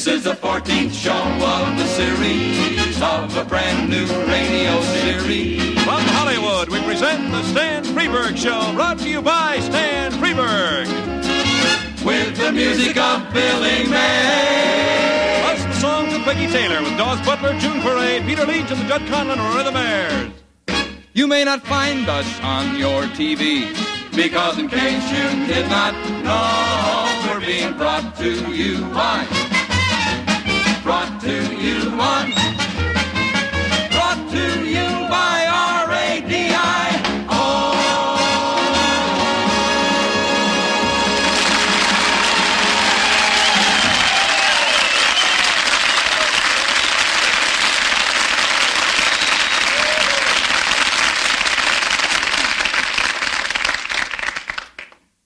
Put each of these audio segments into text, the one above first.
This is the 14th show of the series of a brand new radio series. From Hollywood, we present the Stan Freberg Show, brought to you by Stan Freberg. With the music of Billy May. Plus the songs of Peggy Taylor with Daws Butler, June Foray, Peter Leeds, and the Jud Conlon Rhythmaires. You may not find us on your TV because, in case you did not know, we're being brought to you by, brought to you on, brought to you by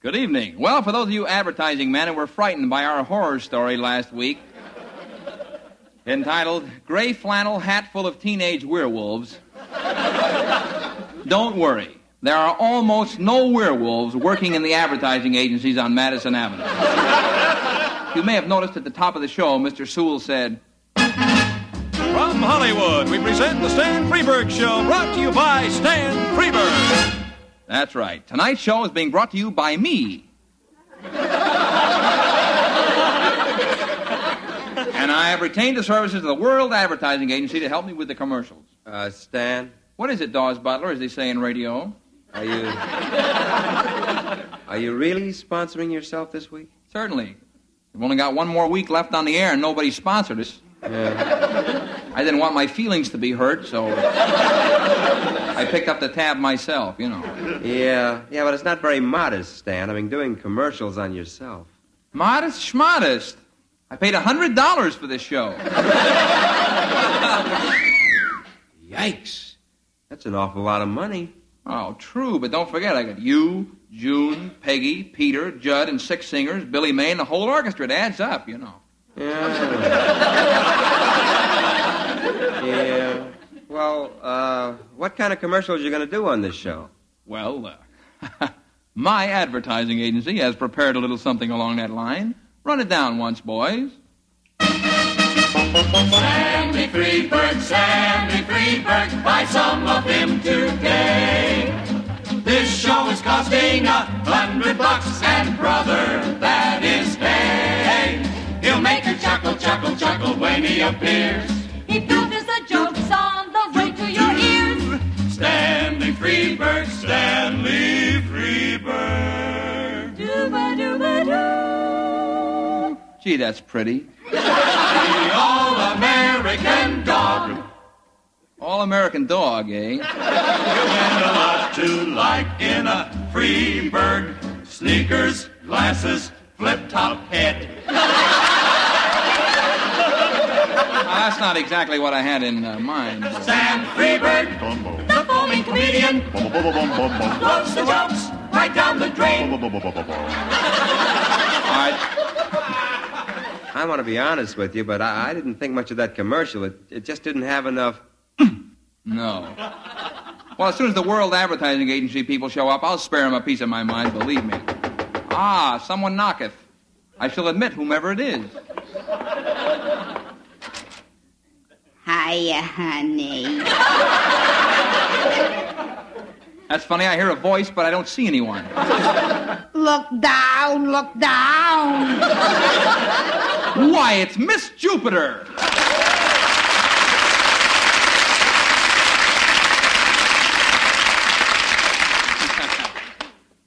Good evening. Well, for those of you advertising men who were frightened by our horror story last week, entitled Gray Flannel Hat Full of Teenage Werewolves, don't worry. There are almost no werewolves working in the advertising agencies on Madison Avenue. you may have noticed at the top of the show, Mr. Sewell said, From Hollywood, we present the Stan Freberg Show, brought to you by Stan Freberg. That's right. Tonight's show is being brought to you by me. and I have retained the services of the World Advertising Agency to help me with the commercials. Uh, Stan, What is it, Daws Butler, as they say in radio? are you are you really sponsoring yourself this week? Certainly. We've only got one more week left on the air, and nobody sponsored us. Yeah. I didn't want my feelings to be hurt, so I picked up the tab myself, you know. Yeah, yeah, but it's not very modest, Stan. I mean, doing commercials on yourself. Modest schmodest. I paid a hundred dollars for this show. Yikes! That's an awful lot of money. Oh, true, but don't forget, I got you, June, Peggy, Peter, Jud, and six singers, Billy May, and the whole orchestra. It adds up, you know. Yeah. yeah. Well, uh, what kind of commercials are you going to do on this show? Well, uh, my advertising agency has prepared a little something along that line. Run it down once, boys. Sandy Freberg, Sandy Freberg, buy some of him today. This show is costing a hundred bucks, and brother, that is pay. He'll make you chuckle, chuckle, chuckle when he appears. He filters the Gee, that's pretty. The all-American dog. All American dog, eh? Get a lot to like in a Freberg. Sneakers, glasses, flip-top head. Well, that's not exactly what I had in uh, mind. Sam Freberg, the foaming comedian, blows the jokes right down the drain. All right. I want to be honest with you, but I, I didn't think much of that commercial. It, it just didn't have enough. No. Well, as soon as the World Advertising Agency people show up, I'll spare them a piece of my mind, believe me. Ah, someone knocketh. I shall admit whomever it is. Hiya, honey. That's funny, I hear a voice, but I don't see anyone. Look down, look down. Why, it's Miss Jupiter!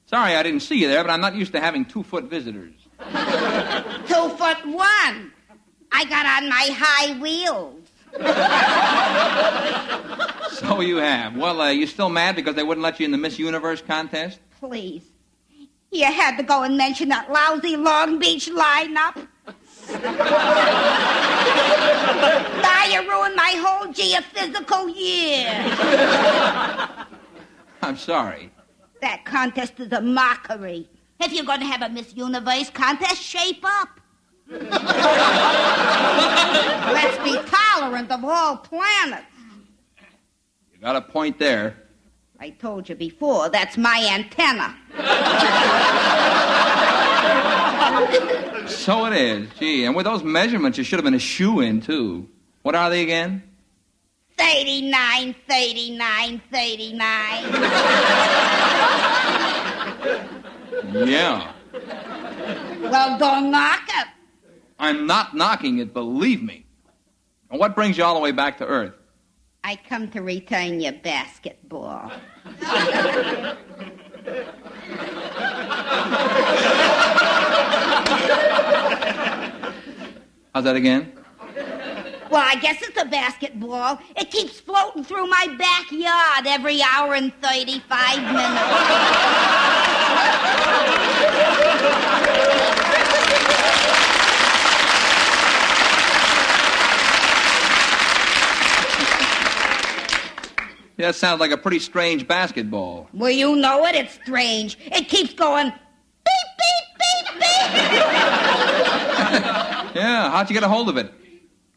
Sorry I didn't see you there, but I'm not used to having two foot visitors. Two foot one. I got on my high wheels. So you have. Well, uh, you still mad because they wouldn't let you in the Miss Universe contest? Please. You had to go and mention that lousy Long Beach lineup. you ruined my whole geophysical year. I'm sorry. That contest is a mockery. If you're going to have a Miss Universe contest, shape up. Let's be tolerant of all planets. You got a point there. I told you before, that's my antenna. So it is. Gee, and with those measurements, you should have been a shoe in, too. What are they again? 39, 39, 39. Yeah. well, don't knock it. I'm not knocking it, believe me. And what brings you all the way back to Earth? I come to return your basketball. How's that again? Well, I guess it's a basketball. It keeps floating through my backyard every hour and 35 minutes. Yeah, that sounds like a pretty strange basketball. Well, you know it. It's strange. It keeps going beep, beep, beep, beep. Yeah, how'd you get a hold of it?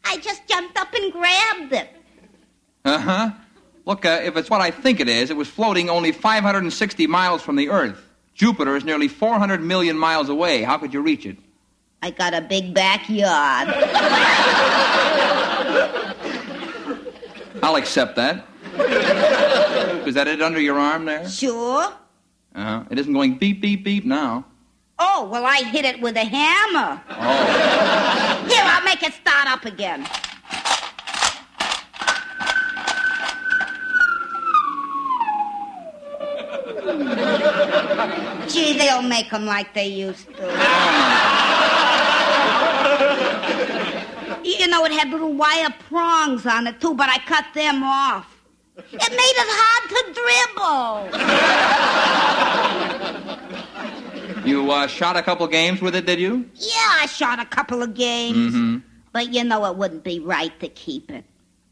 I just jumped up and grabbed it. Uh huh. Look, uh, if it's what I think it is, it was floating only 560 miles from the Earth. Jupiter is nearly 400 million miles away. How could you reach it? I got a big backyard. I'll accept that. Is that it under your arm there? Sure. Uh huh. It isn't going beep, beep, beep now. Oh, well, I hit it with a hammer. Oh. Here, I'll make it start up again. Gee, they'll make them like they used to. you know, it had little wire prongs on it, too, but I cut them off. It made it hard to dribble. You uh, shot a couple games with it, did you? Yeah, I shot a couple of games. Mm-hmm. But you know it wouldn't be right to keep it.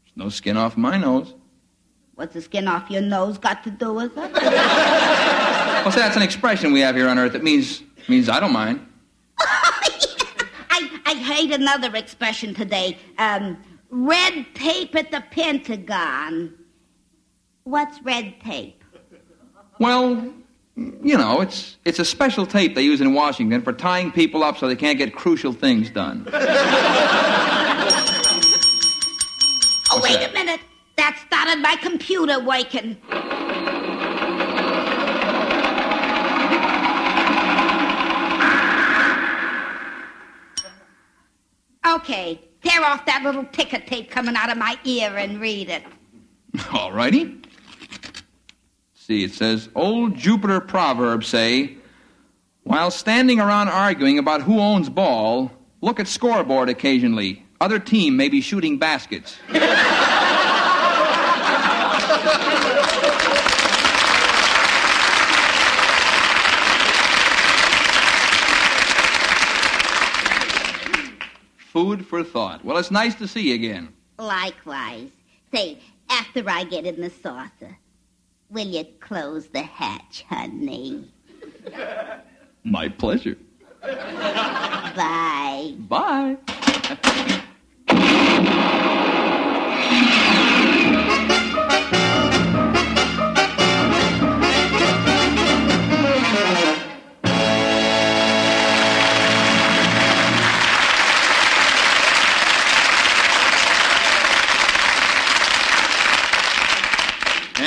There's No skin off my nose. What's the skin off your nose got to do with it? Well, see, that's an expression we have here on Earth. It means means I don't mind. I, I heard another expression today. Um, red tape at the Pentagon. What's red tape? Well, you know, it's it's a special tape they use in Washington for tying people up so they can't get crucial things done. Oh, wait that? a minute. That started my computer working. Okay, tear off that little ticker tape coming out of my ear and read it. All righty. See, it says, old Jupiter proverbs say, while standing around arguing about who owns ball, look at scoreboard occasionally. Other team may be shooting baskets. Food for thought. Well, it's nice to see you again. Likewise. Say, after I get in the saucer, will you close the hatch, honey? My pleasure. Bye. Bye.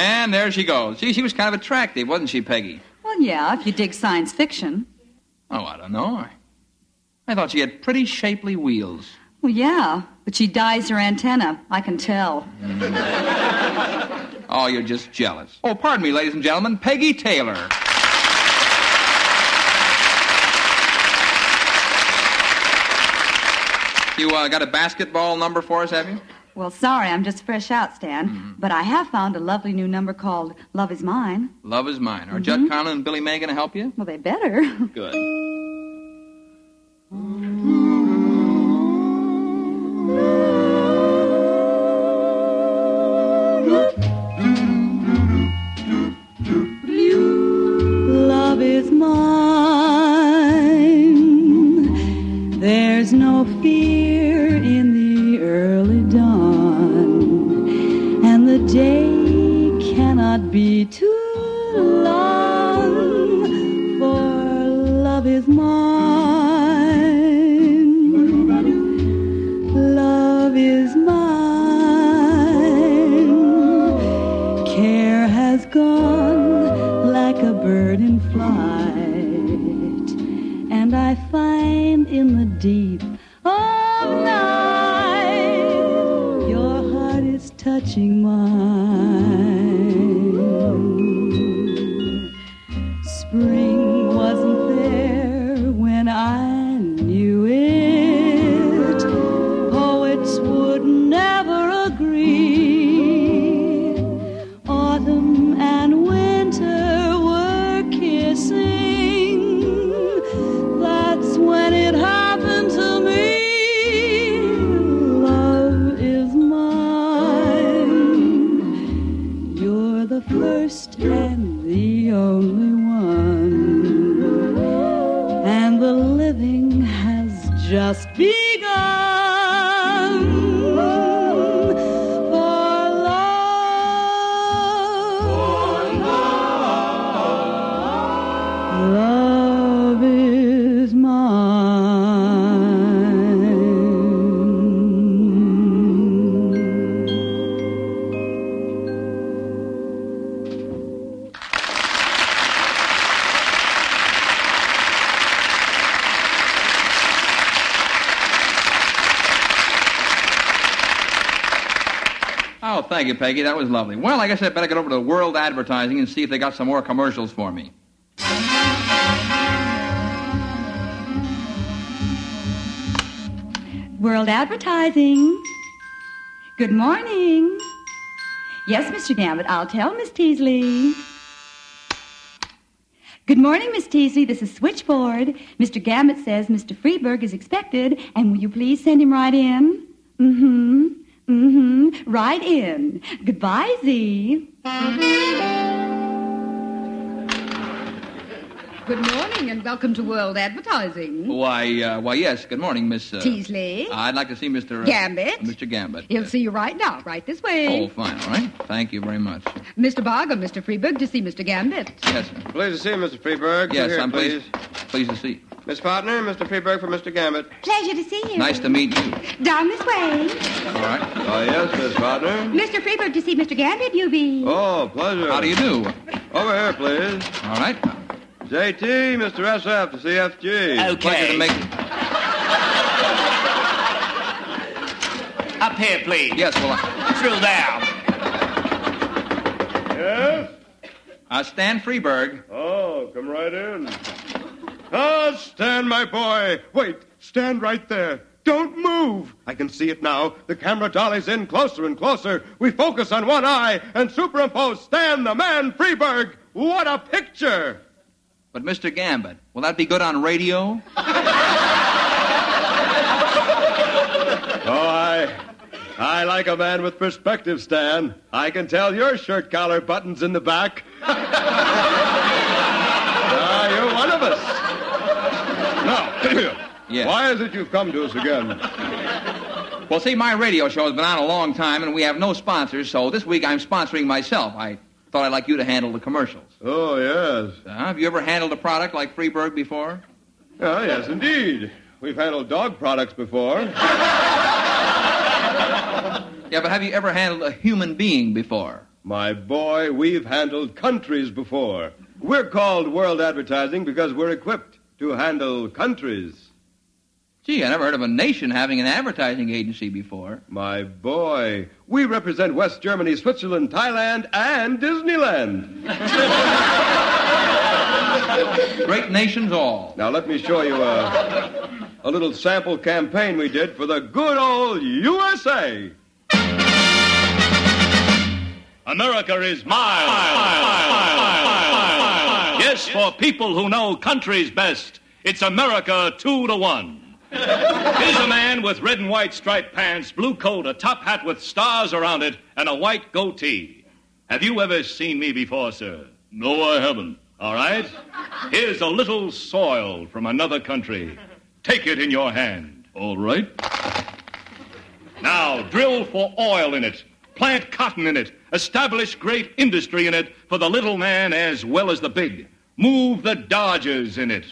And there she goes. Gee, she was kind of attractive, wasn't she, Peggy? Well, yeah, if you dig science fiction. Oh, I don't know. I, I thought she had pretty shapely wheels. Well, yeah, but she dyes her antenna. I can tell. Oh, you're just jealous. Oh, pardon me, ladies and gentlemen, Peggy Taylor. You uh, got a basketball number for us, have you? Well, sorry, I'm just fresh out, Stan. Mm-hmm. But I have found a lovely new number called Love Is Mine. Love is mine. Are Jud mm-hmm. Conlon and Billy May going to help you? Well, they better. Good. Oh, thank you, Peggy. That was lovely. Well, I guess I'd better get over to World Advertising and see if they got some more commercials for me. World Advertising. Good morning. Yes, Mr. Gambit, I'll tell Miss Teasley. Good morning, Miss Teasley. This is Switchboard. Mr. Gambit says Mr. Freberg is expected, and will you please send him right in? Mm-hmm. Mm-hmm. Right in. Goodbye, Z. Good morning and welcome to World Advertising. Why, uh, why, yes. Good morning, Miss. Uh, Teasley. I'd like to see Mr. Uh, Gambit. Mr. Gambit. He'll see you right now, right this way. Oh, fine. All right. Thank you very much. Mr. Barger, Mr. Freberg, to see Mr. Gambit. Yes, sir. Pleased to see you, Mr. Freberg. Yes, Here, I'm please. pleased, pleased to see. Miss Partner, Mr. Freberg for Mr. Gambit. Pleasure to see you. Nice to meet you. Down this way. All right. Oh, yes, Miss Partner. Mr. Freberg to see Mr. Gambit, you be. Oh, pleasure. How do you do? Over here, please. All right. JT, Mr. SF to CFG. Pleasure to make. Up here, please. Yes, well, I, Through there. Yes? uh, Stan Freberg. Oh, come right in. Ah, Stan, my boy. Wait, stand right there. Don't move. I can see it now. The camera dollies in closer and closer. We focus on one eye and superimpose Stan the man Freberg. What a picture! But Mr. Gambit, will that be good on radio? Oh, I. I like a man with perspective, Stan. I can tell your shirt collar buttons in the back. you're one of us. Now, Yes. why is it you've come to us again? Well, see, my radio show has been on a long time, and we have no sponsors, so this week I'm sponsoring myself. I thought I'd like you to handle the commercials. Oh, yes. Uh, have you ever handled a product like Freberg before? Oh, yes, indeed. We've handled dog products before. Yeah, but have you ever handled a human being before? My boy, we've handled countries before. We're called World Advertising because we're equipped to handle countries. Gee, I never heard of a nation having an advertising agency before. My boy, we represent West Germany, Switzerland, Thailand, and Disneyland. Great nations all. Now, let me show you a, a little sample campaign we did for the good old USA. America is mine. Yes, for people who know countries best, it's America two to one. Here's a man with red and white striped pants, blue coat, a top hat with stars around it, and a white goatee. Have you ever seen me before, sir? No, I haven't. All right. Here's a little soil from another country. Take it in your hand. All right. Now, drill for oil in it. Plant cotton in it. Establish great industry in it for the little man as well as the big. Move the Dodgers in it.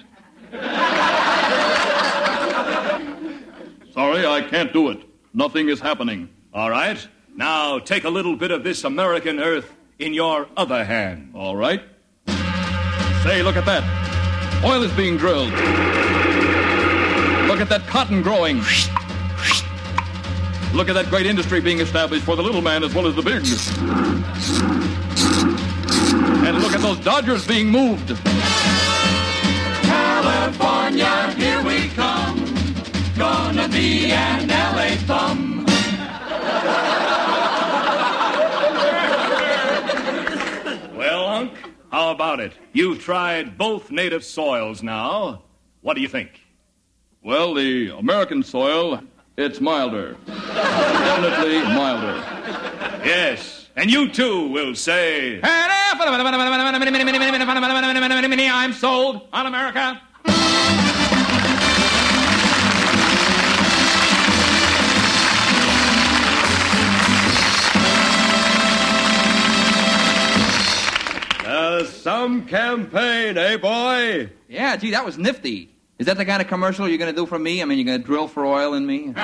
Sorry, I can't do it. Nothing is happening. All right. Now take a little bit of this American earth in your other hand. All right. Say, look at that. Oil is being drilled. Look at that cotton growing. Look at that great industry being established for the little man as well as the big. And look at those Dodgers being moved. California, here we come. Gonna be an LA thumb. Well, Hunk, how about it? You've tried both native soils now. What do you think? Well, the American soil, it's milder. Definitely milder. Yes, and you too will say. I'm sold on America. Uh, some campaign, eh, boy? Yeah, gee, that was nifty. Is that the kind of commercial you're going to do for me? I mean, you're going to drill for oil in me?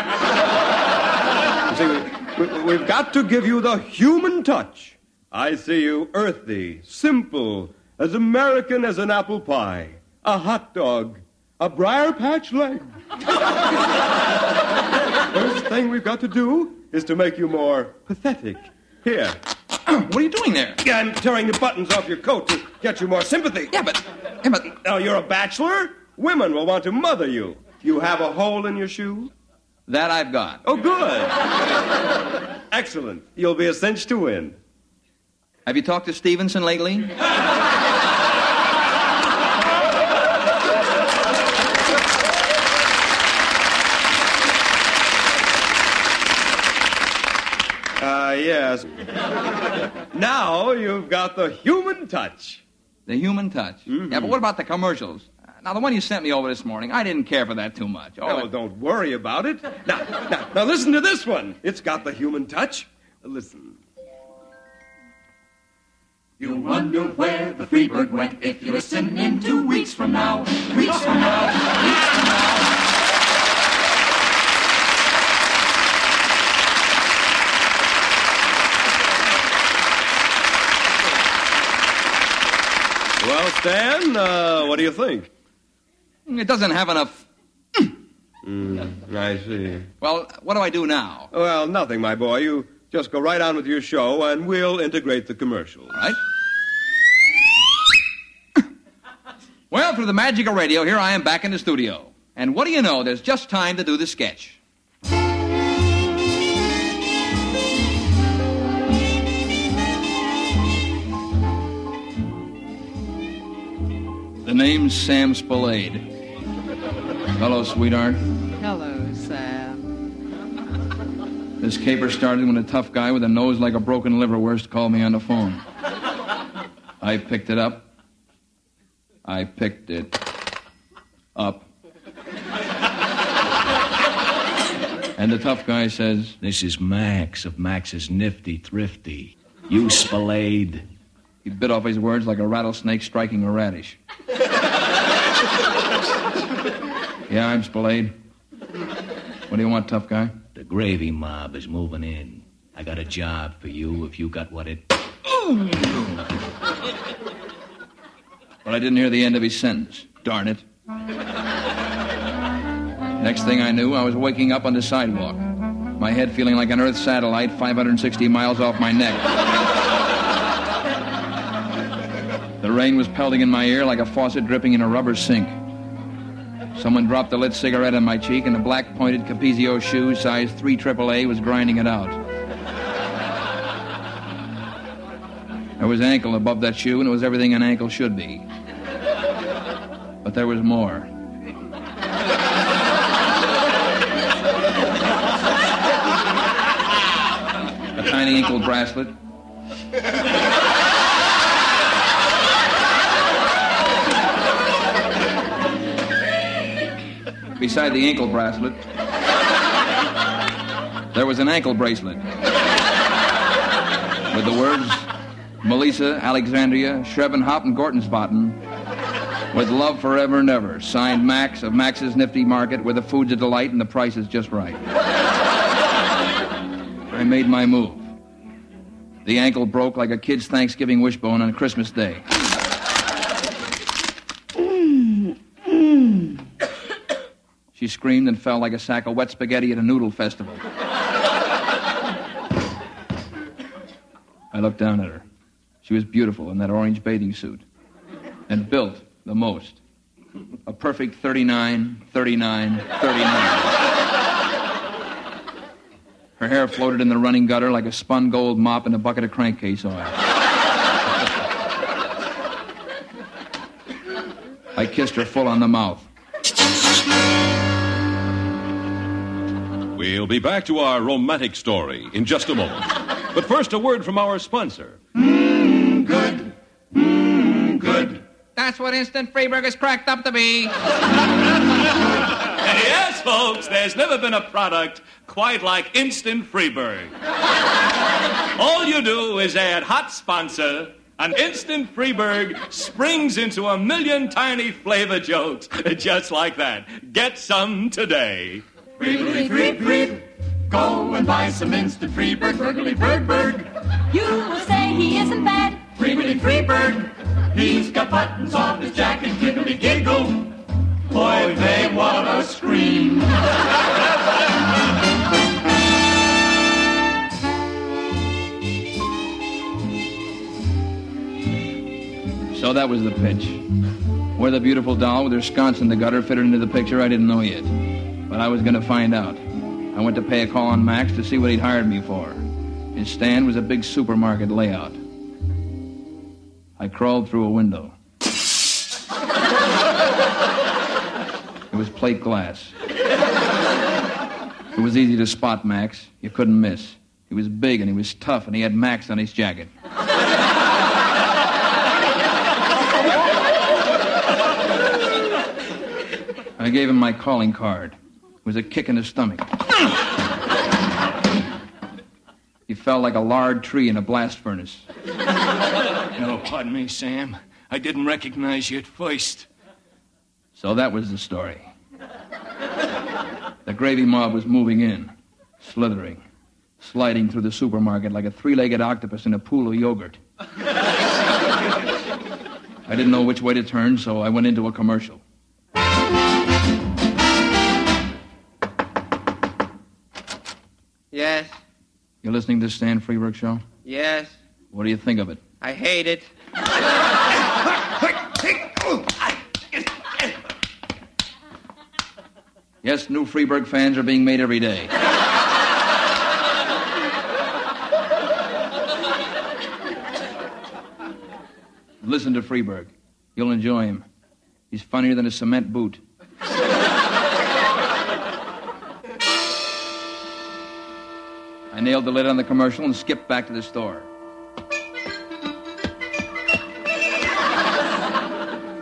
You see, we, we, we've got to give you the human touch. I see you earthy, simple, as American as an apple pie, a hot dog, a briar patch leg. First thing we've got to do is to make you more pathetic. Here. What are you doing there? I'm tearing the buttons off your coat to get you more sympathy. Yeah, but, yeah, but Now, you're a bachelor? Women will want to mother you. You have a hole in your shoe? That I've got. Oh, good. Excellent. You'll be a cinch to win. Have you talked to Stevenson lately? Ah, yes. now you've got the human touch. The human touch. Yeah, but what about the commercials? Now, the one you sent me over this morning, I didn't care for that too much. Oh, don't worry about it. Now, now, now listen to this one. It's got the human touch. Listen. You wonder where the Freebird went if you listen in two weeks from now. Weeks from now. Weeks from now. Well, Stan, uh, what do you think? It doesn't have enough. Mm, I see. Well, what do I do now? Well, nothing, my boy. You just go right on with your show, and we'll integrate the commercial. Right? well, through the magic of radio, here I am back in the studio. And what do you know? There's just time to do the sketch. The name's Sam Spillane. Hello, sweetheart. Hello, Sam. This caper started when a tough guy with a nose like a broken liverwurst called me on the phone. I picked it up. I picked it up. And the tough guy says, This is Max of Max's Nifty Thrifty. You Spillane. he bit off his words like a rattlesnake striking a radish. yeah, I'm Spillane. What do you want, tough guy? The gravy mob is moving in. I got a job for you if you got what it. But I didn't hear the end of his sentence. Darn it. Next thing I knew, I was waking up on the sidewalk. My head feeling like an Earth satellite 560 miles off my neck. The rain was pelting in my ear like a faucet dripping in a rubber sink. Someone dropped a lit cigarette on my cheek, and a black pointed Capezio shoe, size 3 AAA, was grinding it out. There was ankle above that shoe, and it was everything an ankle should be. But there was more. A tiny ankle bracelet. Beside the ankle bracelet, there was an ankle bracelet with the words Melissa, Alexandria, Schrebenhop, and Gortensbotten with love forever and ever. Signed Max of Max's Nifty Market, where the food's a delight and the price is just right. I made my move. The ankle broke like a kid's Thanksgiving wishbone on Christmas Day. She screamed and fell like a sack of wet spaghetti at a noodle festival. I looked down at her. She was beautiful in that orange bathing suit and built the most. A perfect 39, 39, 39. Her hair floated in the running gutter like a spun gold mop in a bucket of crankcase oil. I kissed her full on the mouth. We'll be back to our romantic story in just a moment. But first, a word from our sponsor. Mmm, good. Mmm, good. That's what instant Freberg is cracked up to be. yes, folks, there's never been a product quite like Instant Freberg. All you do is add hot sponsor, and Instant Freberg springs into a million tiny flavor jokes just like that. Get some today. Freebly, free, free. Go and buy some instant Freberg, Burgley, Bird, Bird. You will say he isn't bad. Freebly, Freberg. He's got buttons on his jacket, giggly giggle. Boy, they wanna scream. So that was the pitch. Where the beautiful doll with her sconce in the gutter fitted into the picture, I didn't know yet. But I was going to find out. I went to pay a call on Max to see what he'd hired me for. His stand was a big supermarket layout. I crawled through a window. It was plate glass. It was easy to spot Max. You couldn't miss. He was big and he was tough and he had Max on his jacket. I gave him my calling card. It was a kick in the stomach. he fell like a lard tree in a blast furnace. No, pardon me, Sam. I didn't recognize you at first. So that was the story. The gravy mob was moving in, slithering, sliding through the supermarket like a three legged octopus in a pool of yogurt. I didn't know which way to turn, so I went into a commercial. Yes, You're listening to Stan Freberg show? yes. What do you think of it? I hate it. Yes, new Freberg fans are being made every day. Listen to Freberg. You'll enjoy him. He's funnier than a cement boot. I nailed the lid on the commercial and skipped back to the store.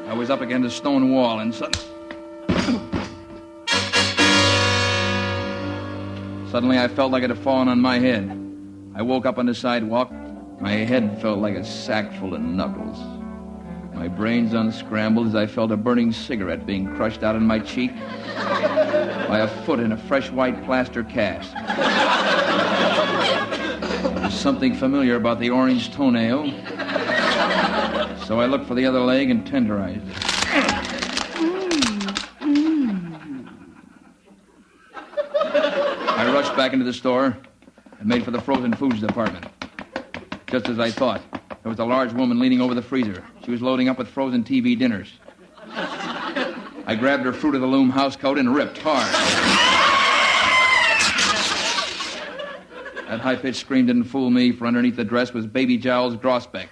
I was up against a stone wall and suddenly. Suddenly, I felt like it had fallen on my head. I woke up on the sidewalk. My head felt like a sack full of knuckles. My brains unscrambled as I felt a burning cigarette being crushed out in my cheek by a foot in a fresh white plaster cast. There's something familiar about the orange toenail. So I looked for the other leg and tenderized it. I rushed back into the store and made for the frozen foods department. Just as I thought, there was a large woman leaning over the freezer. She was loading up with frozen TV dinners. I grabbed her Fruit of the Loom housecoat and ripped hard. That high pitched scream didn't fool me, for underneath the dress was Baby Giles Grossbeck,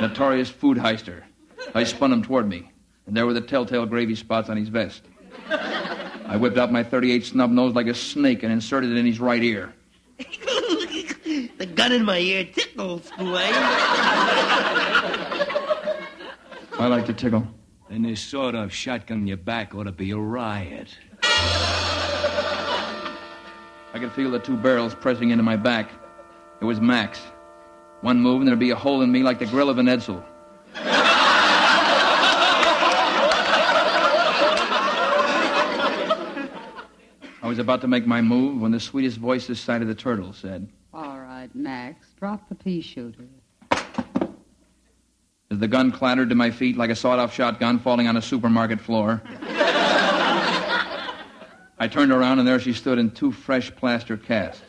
notorious food heister. I spun him toward me, and there were the telltale gravy spots on his vest. I whipped out my 38 snub nose like a snake and inserted it in his right ear. the gun in my ear tickles, boy. I like to tickle. Then this sort of shotgun in your back ought to be a riot. I could feel the two barrels pressing into my back. It was Max. One move and there'd be a hole in me like the grill of an Edsel. I was about to make my move when the sweetest voice this side of the turtle said, All right, Max, drop the pea shooter. as the gun clattered to my feet like a sawed off shotgun falling on a supermarket floor. I turned around, and there she stood in two fresh plaster casts.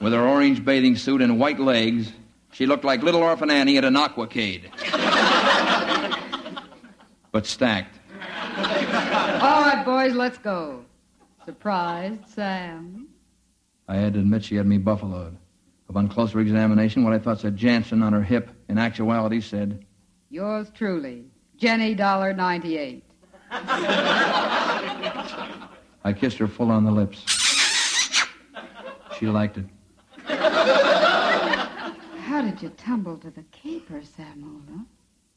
With her orange bathing suit and white legs, she looked like little orphan Annie at an aquacade. but stacked. All right, boys, let's go. Surprised, Sam? I had to admit she had me buffaloed. Upon closer examination, what I thought said Jantzen on her hip, in actuality said, Yours truly, Jenny Dollar 98. I kissed her full on the lips. She liked it. How did you tumble to the caper, Samola?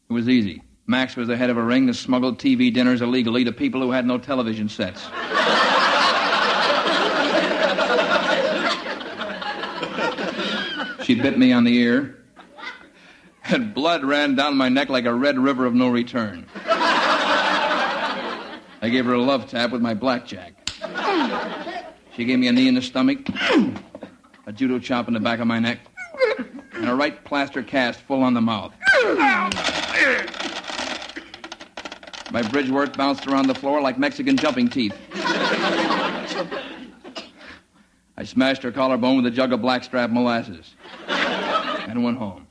It was easy. Max was the head of a ring that smuggled TV dinners illegally to people who had no television sets. she bit me on the ear, and blood ran down my neck like a red river of no return. I gave her a love tap with my blackjack. She gave me a knee in the stomach, a judo chop in the back of my neck, and a right plaster cast full on the mouth. My Bridgeworth bounced around the floor like Mexican jumping teeth. I smashed her collarbone with a jug of blackstrap molasses and went home.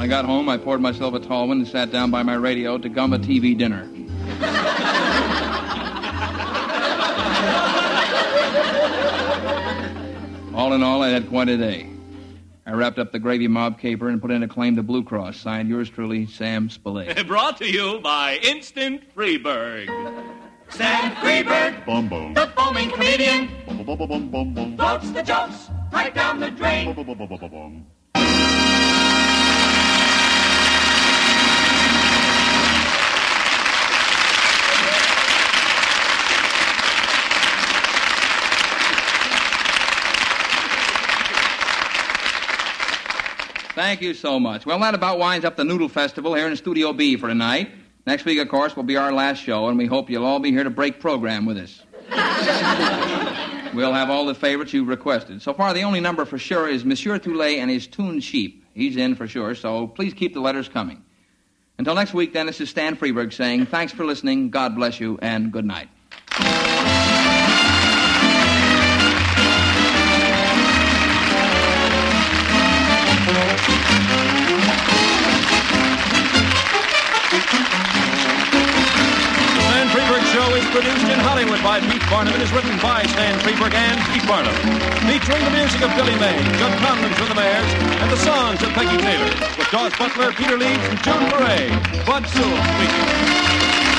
When I got home, I poured myself a tall one and sat down by my radio to gum a TV dinner. all in all, I had quite a day. I wrapped up the gravy mob caper and put in a claim to Blue Cross, signed yours truly, Sam Spillane. Brought to you by Instant Freberg. Sam Freberg, Bum bum. the foaming comedian, Bum bum bum bum bum bum. floats the jokes right down the drain. Bum bum bum bum bum bum. Thank you so much. Well, that about winds up the Noodle Festival here in Studio B for tonight. Next week, of course, will be our last show, and we hope you'll all be here to break program with us. we'll have all the favorites you've requested. So far, the only number for sure is Monsieur Toulet and his Toon Sheep. He's in for sure, so please keep the letters coming. Until next week, then, this is Stan Freberg saying thanks for listening, God bless you, and good night. Produced in Hollywood by Pete Barnum and is written by Stan Freberg and Pete Barnum. Featuring the music of Billy May, Jud Conlon from the Mares, and the songs of Peggy Taylor. With Daws Butler, Peter Leeds, and June Foray. Bud Sewell speaking.